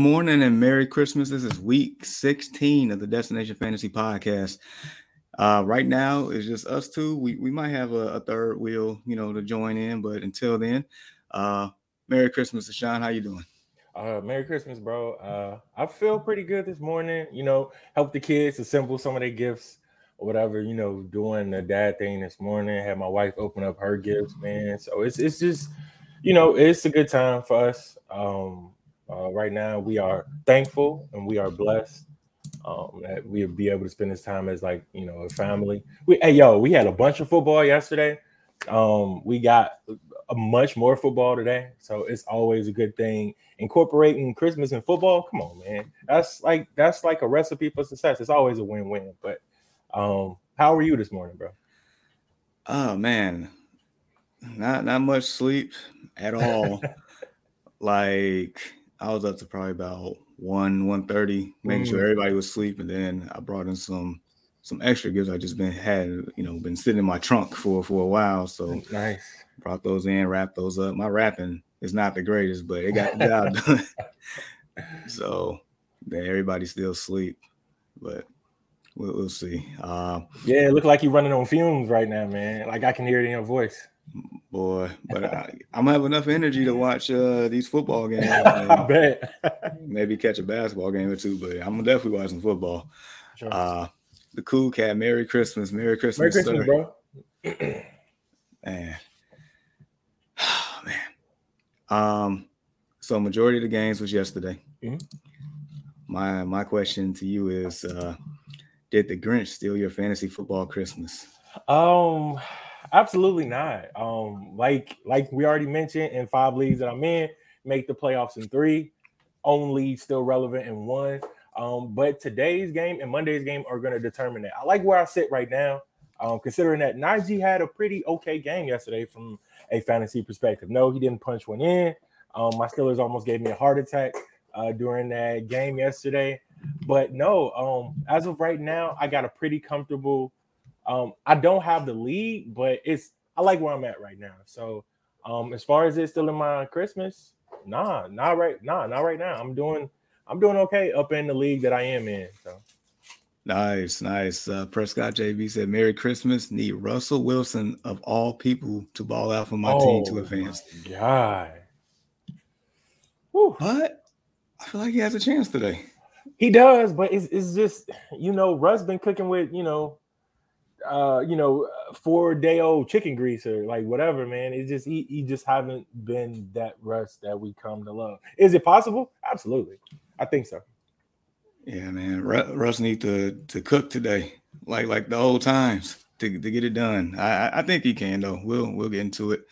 Morning and Merry Christmas. This is week 16 of the Destination Fantasy Podcast. Uh, right now, it's just us two. We, we might have a, a, third wheel, you know, to join in, but until then, uh, Merry Christmas, Sean. How you doing? Uh, Merry Christmas, bro. Uh, I feel pretty good this morning. You know, help the kids assemble some of their gifts or whatever. You know, doing the dad thing this morning. Had my wife open up her gifts, man. So it's it's just, you know, it's a good time for us. Um, uh, right now, we are thankful and we are blessed um, that we'll be able to spend this time as like you know a family. We hey yo, we had a bunch of football yesterday. Um, we got a much more football today, so it's always a good thing. Incorporating Christmas and football, come on, man. That's like that's like a recipe for success. It's always a win-win. But um, how are you this morning, bro? Oh man, not not much sleep at all. like I was up to probably about one one thirty, making mm. sure everybody was asleep, and then I brought in some some extra gifts I just been had you know been sitting in my trunk for for a while. So nice. Brought those in, wrapped those up. My wrapping is not the greatest, but it got the job done. so then everybody still sleep, but we'll, we'll see. Uh, yeah, it look like you're running on fumes right now, man. Like I can hear it in your voice boy. But I, am gonna have enough energy to watch uh, these football games. I bet. maybe catch a basketball game or two, but I'm gonna definitely watch some football. Sure. Uh, the cool cat. Merry Christmas. Merry Christmas. Merry Christmas, bro. man. Oh, man. Um, so majority of the games was yesterday. Mm-hmm. My my question to you is uh did the Grinch steal your fantasy football Christmas? Um Absolutely not. Um, like like we already mentioned, in five leagues that I'm in, make the playoffs in three, only still relevant in one. Um, but today's game and Monday's game are going to determine that. I like where I sit right now, um, considering that Najee had a pretty okay game yesterday from a fantasy perspective. No, he didn't punch one in. Um, my Steelers almost gave me a heart attack uh, during that game yesterday. But no, um, as of right now, I got a pretty comfortable um, I don't have the lead, but it's I like where I'm at right now. So um, as far as it's still in my Christmas, nah, not right, nah, not right now. I'm doing I'm doing okay up in the league that I am in. So nice, nice. Uh, Prescott JB said, "Merry Christmas." Need Russell Wilson of all people to ball out for my oh, team to oh advance. God, but I feel like he has a chance today. He does, but it's, it's just you know Russ been cooking with you know uh, you know, four day old chicken grease or like whatever, man. It's just he, he just haven't been that Russ that we come to love. Is it possible? Absolutely, I think so. Yeah, man. Russ need to to cook today, like like the old times to, to get it done. I I think he can though. We'll we'll get into it.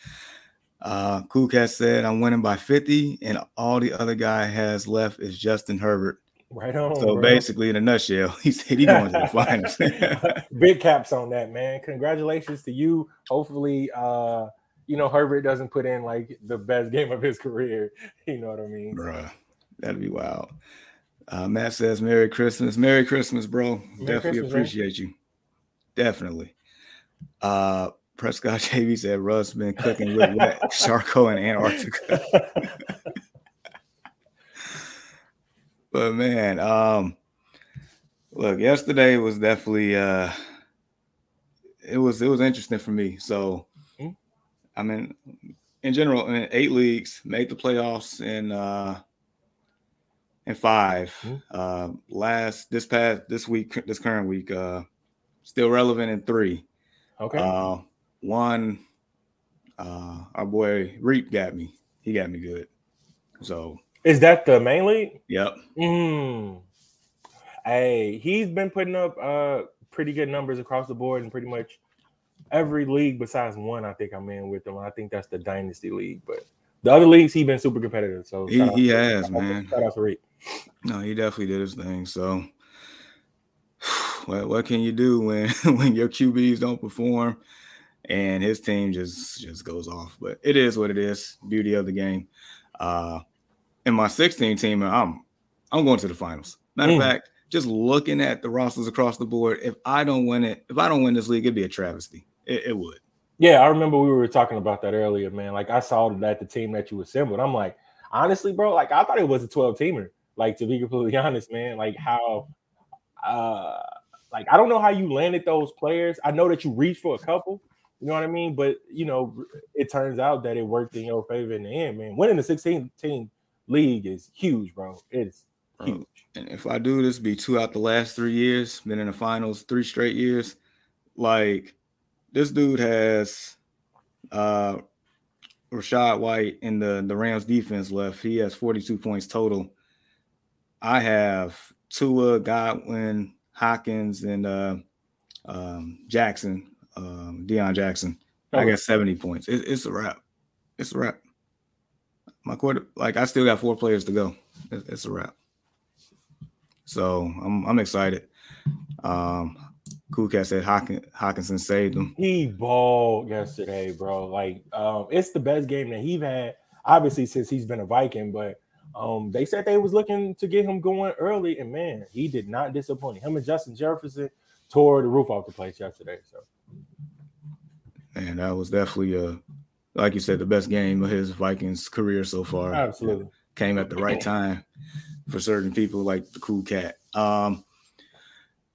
Uh, Cool Cat said, "I'm winning by 50, and all the other guy has left is Justin Herbert." Right on. So bro. basically, in a nutshell, he said he going to the finals. Big caps on that, man. Congratulations to you. Hopefully, uh, you know, Herbert doesn't put in like the best game of his career. You know what I mean? Bruh, that'd be wild. Uh, Matt says, Merry Christmas. Merry Christmas, bro. Merry Definitely Christmas, appreciate man. you. Definitely. Uh, Prescott JV said Russ been cooking with wet charcoal in Antarctica. But man, um, look, yesterday was definitely uh, it was it was interesting for me. So, mm-hmm. I mean, in general, in eight leagues, made the playoffs in uh, in 5 mm-hmm. Uh, last this past this week, this current week, uh, still relevant in three. Okay. Uh, one, uh, our boy Reap got me. He got me good. So is that the main league? Yep. Mm. Hey, he's been putting up uh pretty good numbers across the board and pretty much every league besides one. I think I'm in with him. I think that's the dynasty league, but the other leagues he's been super competitive. So he, he has shout man. Shout out to Reed. No, he definitely did his thing. So what what can you do when when your QBs don't perform and his team just just goes off? But it is what it is. Beauty of the game. Uh in my 16 team, I'm I'm going to the finals. Matter mm. of fact, just looking at the rosters across the board, if I don't win it, if I don't win this league, it'd be a travesty. It, it would. Yeah, I remember we were talking about that earlier, man. Like I saw that the team that you assembled. I'm like, honestly, bro, like I thought it was a 12 teamer Like to be completely honest, man, like how uh like I don't know how you landed those players. I know that you reached for a couple, you know what I mean? But you know, it turns out that it worked in your favor in the end, man. Winning the 16 team league is huge, bro. It's huge. And if I do this, be two out the last three years, been in the finals three straight years. Like this dude has uh Rachaad White in the, the Rams defense left. He has 42 points total. I have Tua, Godwin, Hawkins, and uh, um, Jackson, um, Deon Jackson. I got 70 points. It, it's a wrap. It's a wrap. My quarter, like I still got four players to go. It's a wrap. So I'm I'm excited. Um, Cool Cat said Hawkins, Hockenson saved him. He balled yesterday, bro. Like, um, it's the best game that he's had, obviously, since he's been a Viking. But um, they said they was looking to get him going early, and man, he did not disappoint. Him and Justin Jefferson tore the roof off the place yesterday. So, man, that was definitely a, like you said, the best game of his Vikings career so far. Absolutely, came at the right time for certain people like the Cool Cat. Um,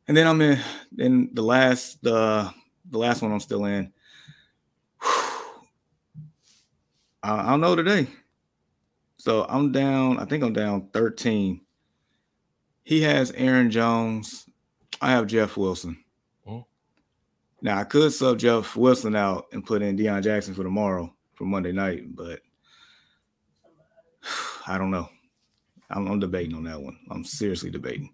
and then I'm in in the last the the last one I'm still in. I, I don't know today. So I'm down, I think I'm down 13. He has Aaron Jones. I have Jeff Wilson. Now I could sub Jeff Wilson out and put in Deon Jackson for tomorrow for Monday night, but I don't know. I'm, I'm debating on that one. I'm seriously debating.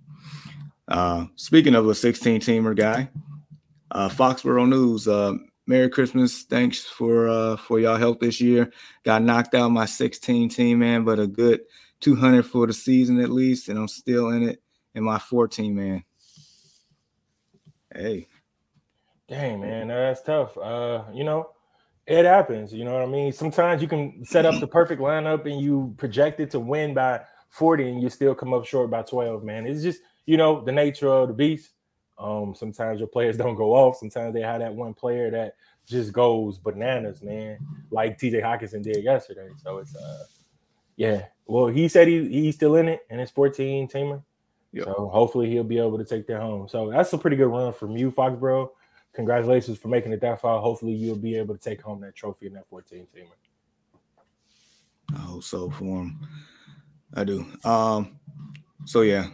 Uh, speaking of a 16 teamer guy, uh, Foxborough News. Uh, Merry Christmas. Thanks for uh, for y'all help this year. Got knocked out my 16 team, man, but a good 200 for the season at least, and I'm still in it in my 14 man. Hey, dang man, that's tough. Uh, you know, it happens. You know what I mean. Sometimes you can set up the perfect lineup and you project it to win by 40, and you still come up short by 12. Man, it's just you know, the nature of the beast. Um, sometimes your players don't go off. Sometimes they have that one player that just goes bananas, man, like TJ Hockenson did yesterday. So it's uh yeah. Well, he said he he's still in it and it's 14 teamer. Yep. So hopefully he'll be able to take that home. So that's a pretty good run from you, Foxborough. Congratulations for making it that far. Hopefully you'll be able to take home that trophy in that 14 teamer. I hope so for him. I do. Um, so yeah,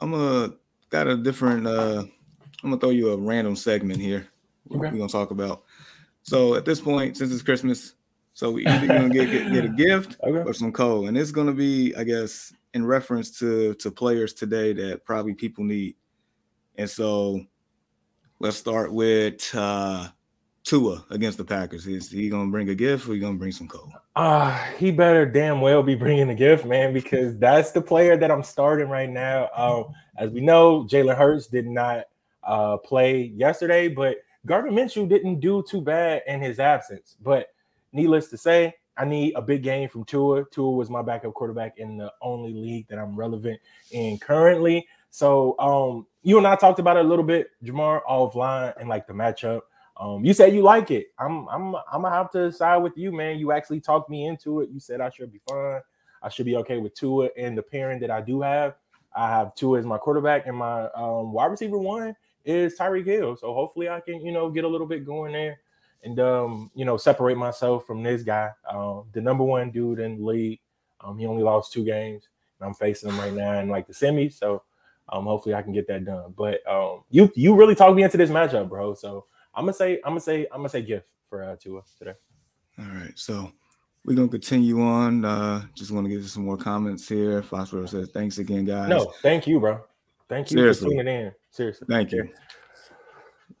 I'm gonna got a different. uh I'm gonna throw you a random segment here. Okay. We're gonna talk about. So at this point, since it's Christmas, so we either gonna get, get, get a gift okay. or some coal, and it's gonna be, I guess, in reference to to players today that probably people need. And so, let's start with uh Tua against the Packers? Is he gonna bring a gift or he gonna bring some coal? Uh he better damn well be bringing a gift, man, because that's the player that I'm starting right now. Um, as we know, Jalen Hurts did not uh play yesterday, but Gardner Minshew didn't do too bad in his absence. But needless to say, I need a big game from Tua. Tua was my backup quarterback in the only league that I'm relevant in currently. So um, you and I talked about it a little bit, Jamar, offline and like the matchup. Um, you said you like it. I'm I'm I'm gonna have to side with you, man. You actually talked me into it. You said I should be fine. I should be okay with Tua and the pairing that I do have. I have Tua as my quarterback, and my um, wide receiver one is Tyreek Hill. So hopefully I can, you know, get a little bit going there and um, you know, separate myself from this guy, um, the number one dude in the league. Um, he only lost two games, and I'm facing him right now in like the semis. So um, hopefully I can get that done. But um, you you really talked me into this matchup, bro. So I'm gonna say I'm gonna say I'm gonna say gift for uh, Tua today. All right, so we're gonna continue on. Uh, just want to give you some more comments here. Phosphorus says, "Thanks again, guys." No, thank you, bro. Thank you Seriously. for tuning in. Seriously, thank you.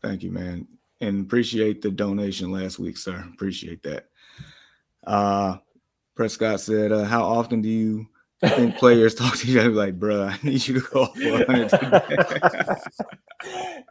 Thank you, man, and appreciate the donation last week, sir. Appreciate that. Uh, Prescott said, uh, "How often do you I think players talk to each other like, bro, I need you to go off 100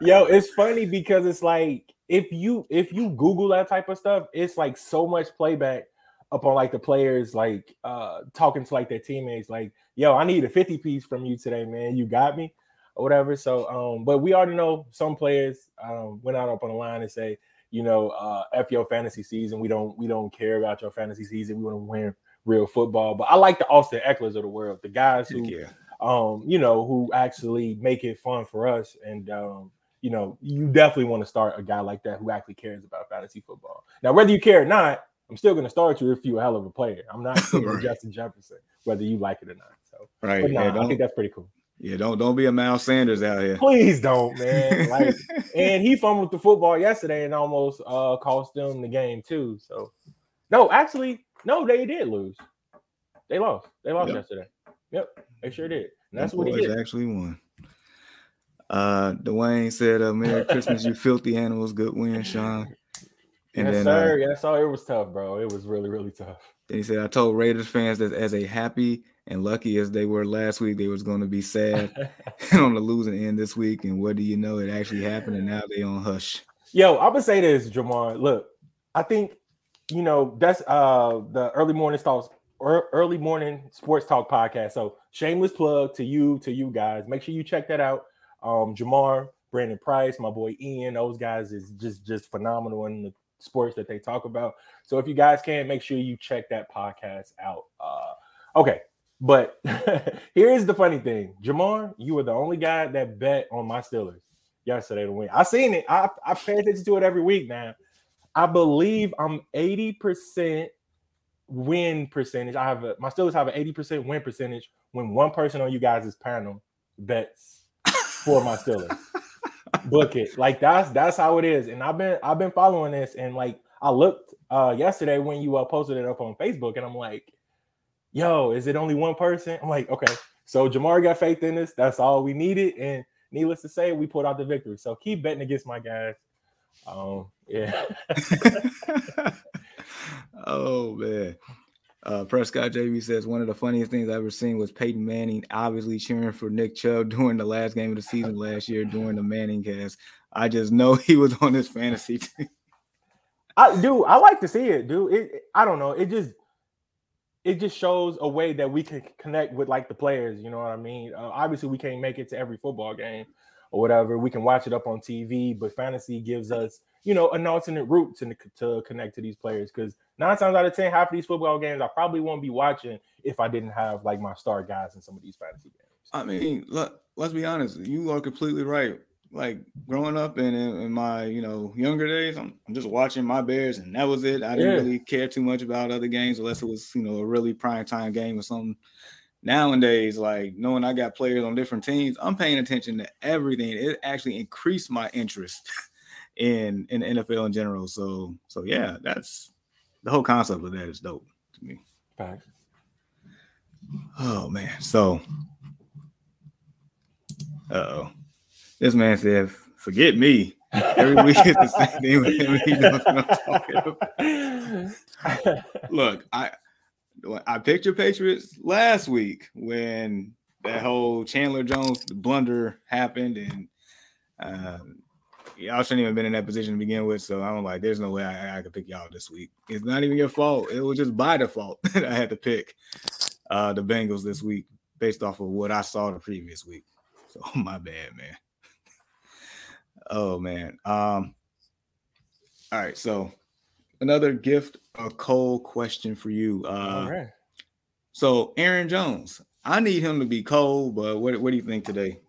Yo, it's funny because it's like if you if you Google that type of stuff, it's like so much playback upon like the players like uh talking to like their teammates, like, yo, I need a 50 piece from you today, man. You got me, or whatever. So um, but we already know some players um went out up on the line and say, you know, uh F your fantasy season. We don't we don't care about your fantasy season. We want to win real football. But I like the Austin Ekelers of the world, the guys who, Yeah. um, you know, who actually make it fun for us. And um, you know, you definitely want to start a guy like that who actually cares about fantasy football. Now, whether you care or not, I'm still going to start you if you're a hell of a player. I'm not Right. Justin Jefferson, whether you like it or not. So, Right. nah, yeah, I think that's pretty cool. yeah, don't don't be a Miles Sanders out here. Please don't, man. Like, and he fumbled the football yesterday and almost uh cost them the game too. So, no, actually, no, they did lose. They lost. They lost Yep. yesterday. Yep, they sure did. And that's what he did. actually won. Uh, Dwayne said, uh, "Merry Christmas, you filthy animals. Good win, Sean." And yes, then, uh, sir. yes, sir. It was tough, bro. It was really, really tough. then he said, "I told Raiders fans that as a happy and lucky as they were last week, they was going to be sad on the losing end this week. And what do you know? It actually happened, and now they on hush." Yo, I'm gonna say this, Jamar. Look, I think you know that's uh the early morning talks early morning sports talk podcast. So shameless plug to you, to you guys. Make sure you check that out. Um, Jamar, Brandon Price, my boy Ian, those guys is just just phenomenal in the sports that they talk about. So if you guys can, make sure you check that podcast out. Uh, okay, but here's the funny thing, Jamar, you were the only guy that bet on my Steelers yesterday to win. I seen it. I, I pay attention to it every week now. I believe I'm 80% win percentage. I have a my Steelers have an 80% win percentage when one person on you guys' panel bets for my Steelers. Book it. Like that's that's how it is. And I've been I've been following this and like I looked uh yesterday when you uh, posted it up on Facebook and I'm like, yo, is it only one person? I'm like, okay. So Jamar got faith in this. That's all we needed. And needless to say, we pulled out the victory. So keep betting against my guys. Um, yeah. oh man. Uh, Prescott JB says one of the funniest things I've ever seen was Peyton Manning obviously cheering for Nick Chubb during the last game of the season last year during the Manning cast. I just know he was on his fantasy team. I do. I like to see it, dude. It, it- I don't know. It just it just shows a way that we can connect with like the players. You know what I mean? Uh, obviously, we can't make it to every football game or whatever. We can watch it up on TV, but fantasy gives us you know an alternate route to to connect to these players because nine times out of ten, half of these football games I probably won't be watching if I didn't have like my star guys in some of these fantasy games. I mean, look, let's be honest. You are completely right. Like growing up and in, in my, you know, younger days, I'm, I'm just watching my Bears, and that was it. I didn't Yeah. really care too much about other games unless it was, you know, a really prime time game or something. Nowadays, like knowing I got players on different teams, I'm paying attention to everything. It actually increased my interest in in the NFL in general. So, so yeah, that's the whole concept of that is dope to me. Facts. Oh man. So uh oh. This man said, forget me. Every week is the same thing with him. He knows what I'm talking about. Look, I I picked your Patriots last week when that whole Chandler Jones blunder happened, and um, y'all shouldn't even been in that position to begin with. So I'm like, there's no way I, I could pick y'all this week. It's not even your fault. It was just by default that I had to pick uh, the Bengals this week based off of what I saw the previous week. So my bad, man. Oh man. Um. All right. So another gift a cold question for you. Uh, All right. So Aaron Jones, I need him to be cold, but what, what do you think today?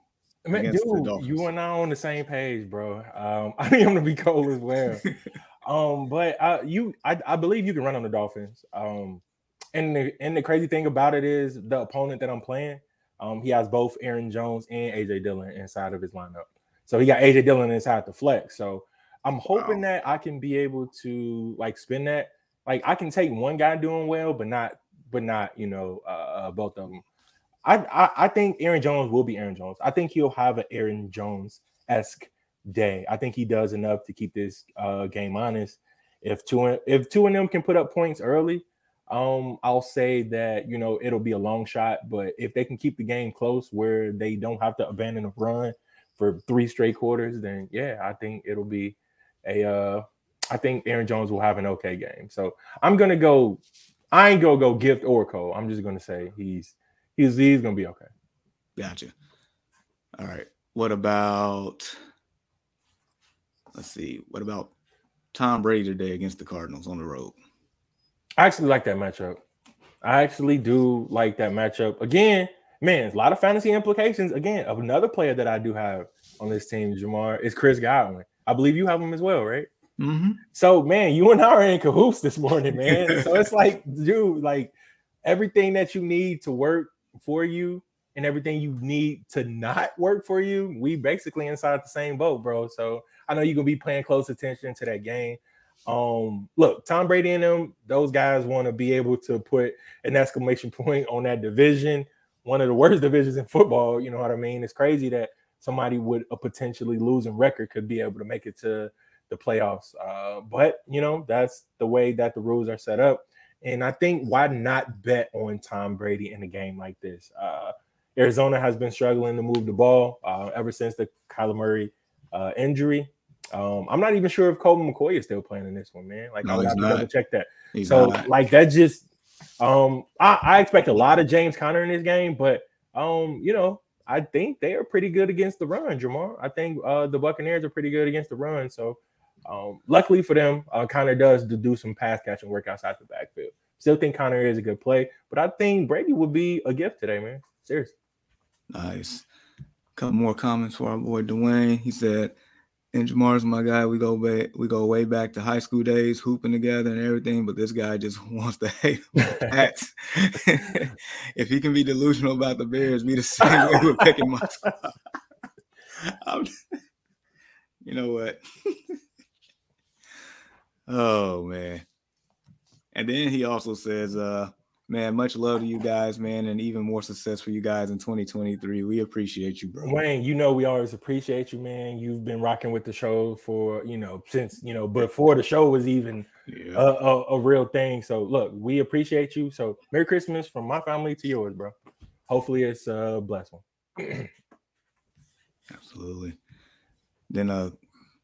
Dude, you and I on the same page, bro. Um, I need him to be cold as well. um, but uh, you, I, I believe you can run on the Dolphins. Um, and the and the crazy thing about it is the opponent that I'm playing, um, he has both Aaron Jones and AJ Dillon inside of his lineup. So he got AJ Dillon inside the flex. So I'm hoping Wow. that I can be able to like spin that. Like I can take one guy doing well, but not, but not, you know, uh, uh, both of them. I, I I think Aaron Jones will be Aaron Jones. I think he'll have an Aaron Jones esque day. I think he does enough to keep this uh, game honest. If two if two of them can put up points early, um, I'll say that you know it'll be a long shot. But if they can keep the game close where they don't have to abandon a run for three straight quarters, then yeah, I think it'll be a. Uh, I think Aaron Jones will have an okay game. So I'm gonna go. I ain't gonna go gift or coal. I'm just gonna say he's he's he's gonna be okay. Gotcha. All right. What about let's see, what about Tom Brady today against the Cardinals on the road? I actually like that matchup. I actually do like that matchup. Again, man, a lot of fantasy implications. Again, another player that I do have on this team, Jamar, is Chris Godwin. I believe you have them as well, right? Mm-hmm. So, man, you and I are in cahoots this morning, man. so it's like, dude, like everything that you need to work for you and everything you need to not work for you, we basically inside the same boat, bro. So I know you're gonna be paying close attention to that game. Um, look, Tom Brady and them, those guys want to be able to put an exclamation point on that division, one of the worst divisions in football. You know what I mean? It's crazy that somebody with a potentially losing record could be able to make it to the playoffs. Uh, but you know, that's the way that the rules are set up. And I think why not bet on Tom Brady in a game like this? Uh, Arizona has been struggling to move the ball uh, ever since the Kyler Murray uh, injury. Um, I'm not even sure if Colt McCoy is still playing in this one, man. Like, No, I he's have to not. double check that. He's so, not. like, that just, um, I, I expect a lot of James Conner in this game, but, um, you know, I think they are pretty good against the run, Jamar. I think uh, the Buccaneers are pretty good against the run. So, um, luckily for them, uh, Conner does do some pass catching work outside the backfield. Still think Conner is a good play, but I think Brady would be a gift today, man. Seriously. Nice. Couple more comments for our boy Dwayne. He said, "And Jamar's my guy. We go back. We go way back to high school days, hooping together and everything. But this guy just wants to hate hats. if he can be delusional about the Bears, be the same way with picking my. I'm- you know what? oh man. And then he also says, uh, man, much love to you guys, man, and even more success for you guys in 2023. We appreciate you, bro. Wayne, you know we always appreciate you, man. You've been rocking with the show for you know since you know before the show was even Yeah. a, a, a real thing. So look, we appreciate you. So Merry Christmas from my family to yours, bro. Hopefully it's a blessed one. Absolutely. Then uh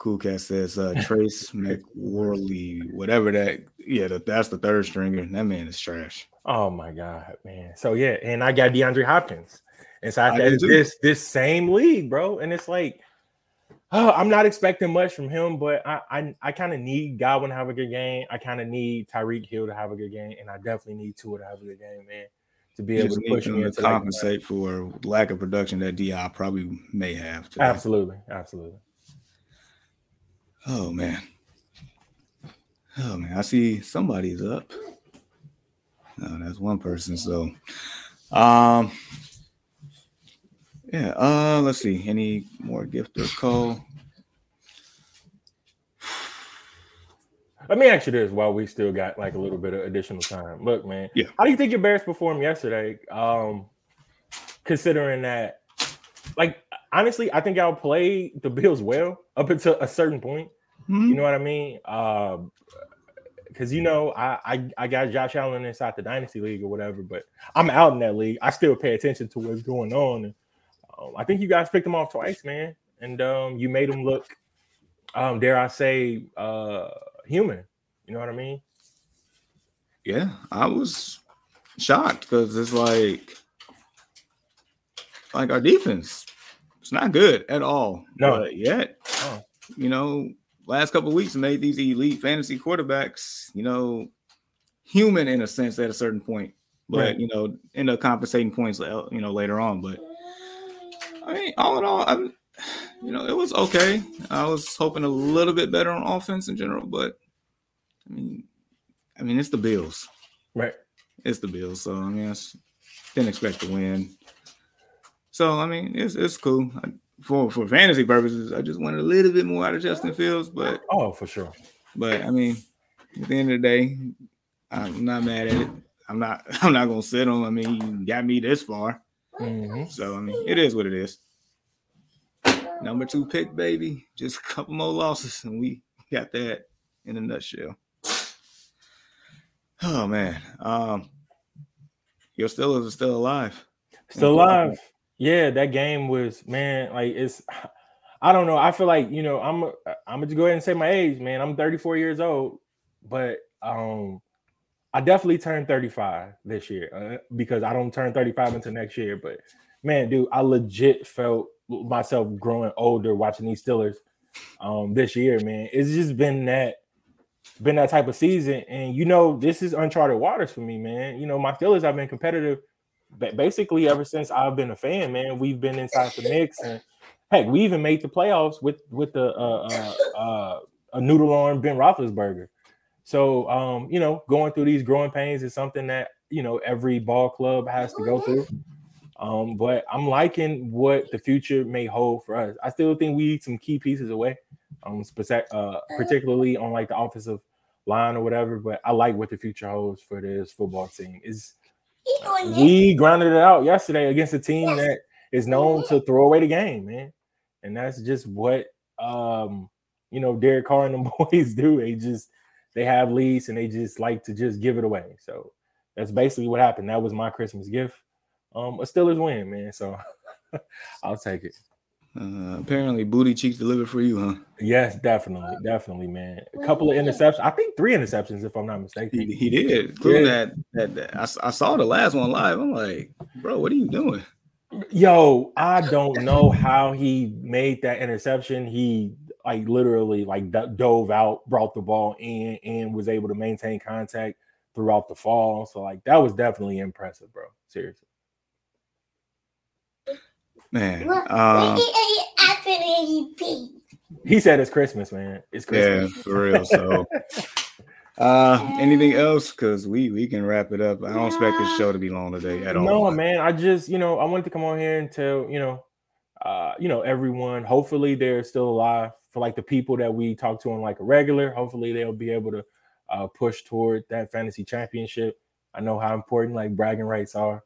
Cool Cat says uh Trace McSorley, whatever that yeah, that, that's the third stringer. That man is trash. Oh my god, man. So yeah, and I got DeAndre Hopkins inside I that do too. this this same league, bro. And it's like, oh, I'm not expecting much from him, but I I, I kind of need Godwin to have a good game. I kind of need Tyreek Hill to have a good game, and I definitely need Tua to have a good game, man, to be You able to push me to compensate for lack of production that DI probably may have. Today. Absolutely, absolutely. Oh man. Oh man, I see somebody's up. Oh, that's one person. So um yeah, uh let's see. Any more gift or call? Let me ask you this while we still got like a little bit of additional time. Look, man. Yeah. How do you think your Bears performed yesterday? Um, considering that, like, honestly, I think y'all played the Bills well up until a certain point. You know what I mean? Um, because you know, I, I I got Josh Allen inside the dynasty league or whatever, but I'm out in that league. I still pay attention to what's going on. And, um, I think you guys picked him off twice, man, and um, you made him look, um, dare I say, uh, human. You know what I mean? Yeah, I was shocked because it's like like our defense. It's not good at all. No. But yet, Oh. you know, last couple of weeks made these elite fantasy quarterbacks, you know, human in a sense at a certain point. But Right. you know, end up compensating points, uh, you know, later on. But I mean, all in all, I'm, you know, it was okay. I was hoping a little bit better on offense in general, but I mean, I mean, it's the Bills. Right. It's the Bills, so I mean, I didn't expect to win. So I mean, it's it's cool I, for for fantasy purposes. I just wanted a little bit more out of Justin Fields, but Oh, for sure. but I mean, at the end of the day, I'm not mad at it. I'm not I'm not gonna sit on. I mean, he got me this far, Mhm. so I mean, it is what it is. Number two pick, baby. Just a couple more losses, and we got that in a nutshell. Oh man, um, your Steelers are still alive. Still alive. Yeah, that game was man. Like it's, I don't know. I feel like you know I'm I'm gonna go ahead and say my age, man. I'm 34 years old, but um, I definitely turned 35 this year uh, because I don't turn 35 until next year. But man, dude, I legit felt myself growing older watching these Steelers um this year, man. It's just been that been that type of season. And you know, this is uncharted waters for me, man. You know, my Steelers have been competitive basically ever since I've been a fan, man. We've been inside the mix, and heck, we even made the playoffs with with the uh, uh, uh, a noodle arm Ben Roethlisberger. So, um, you know, going through these growing pains is something that you know every ball club has to go through. Um, but I'm liking what the future may hold for us. I still think we need some key pieces away, um, uh, particularly on like the offensive line or whatever. But I like what the future holds for this football team. Is we grounded it out yesterday against a team that is known to throw away the game, man, and that's just what um, you know Derek Carr and the boys do. They just they have leads and they just like to just give it away. So that's basically what happened. That was my Christmas gift. Um, a Steelers win, man. So I'll take it. Uh, apparently, booty cheeks delivered for you, huh? Yes, definitely, definitely, man. A couple of interceptions. I think three interceptions, if I'm not mistaken. He, he did. Yeah. That, that, that I, I saw the last one live. I'm like, bro, what are you doing? Yo, I don't know how he made that interception. He like literally like dove out, brought the ball in, and was able to maintain contact throughout the fall. So like that was definitely impressive, bro. Seriously. Man, um, he said it's Christmas, man. It's Christmas. Yeah, for real. So, uh, anything else? Because we we can wrap it up. I don't expect this show to be long today at all. No, man. I just you know I wanted to come on here and tell you know, uh, you know everyone. Hopefully they're still alive for like the people that we talk to on like a regular. Hopefully they'll be able to uh, push toward that fantasy championship. I know how important like bragging rights are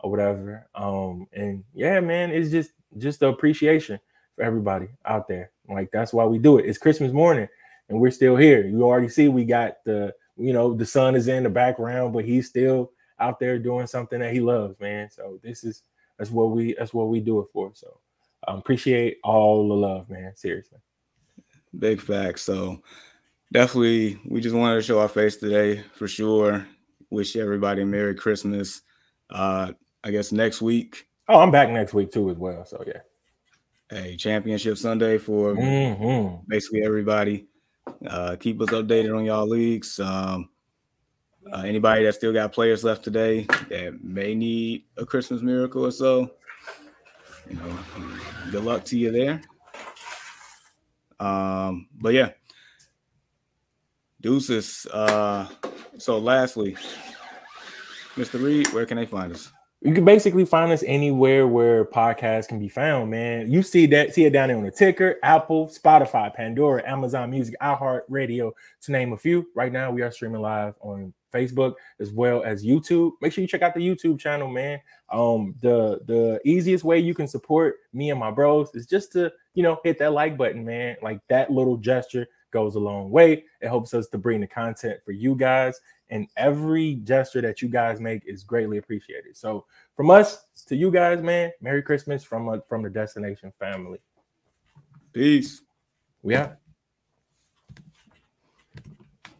or whatever. Um, and yeah, man, it's just just the appreciation for everybody out there. Like that's why we do it. It's Christmas morning and we're still here. You already see we got the you know the sun is in the background, but he's still out there doing something that he loves, man. So this is that's what we that's what we do it for. So um, appreciate all the love, man. Seriously. Big facts. So definitely we just wanted to show our face today for sure. Wish everybody Merry Christmas. Uh I guess next week. Oh, I'm back next week too as well. So yeah. A championship Sunday for mm-hmm. basically everybody. Uh, keep us updated on y'all leagues. Um, uh, anybody that still got players left today that may need a Christmas miracle or so, you know, good luck to you there. Um, but yeah, deuces. Uh, so lastly, Mr. Reed, where can they find us? You can basically find us anywhere where podcasts can be found, man. You see that, see it down there on the ticker, Apple, Spotify, Pandora, Amazon Music, iHeart Radio, to name a few. Right now, we are streaming live on Facebook as well as YouTube. Make sure you check out the YouTube channel, man. Um, the the easiest way you can support me and my bros is just to you know hit that like button, man. Like that little gesture goes a long way. It helps us to bring the content for you guys and every gesture that you guys make is greatly appreciated. So from us to you guys, man, Merry Christmas from a, from the Destination family. Peace. We out.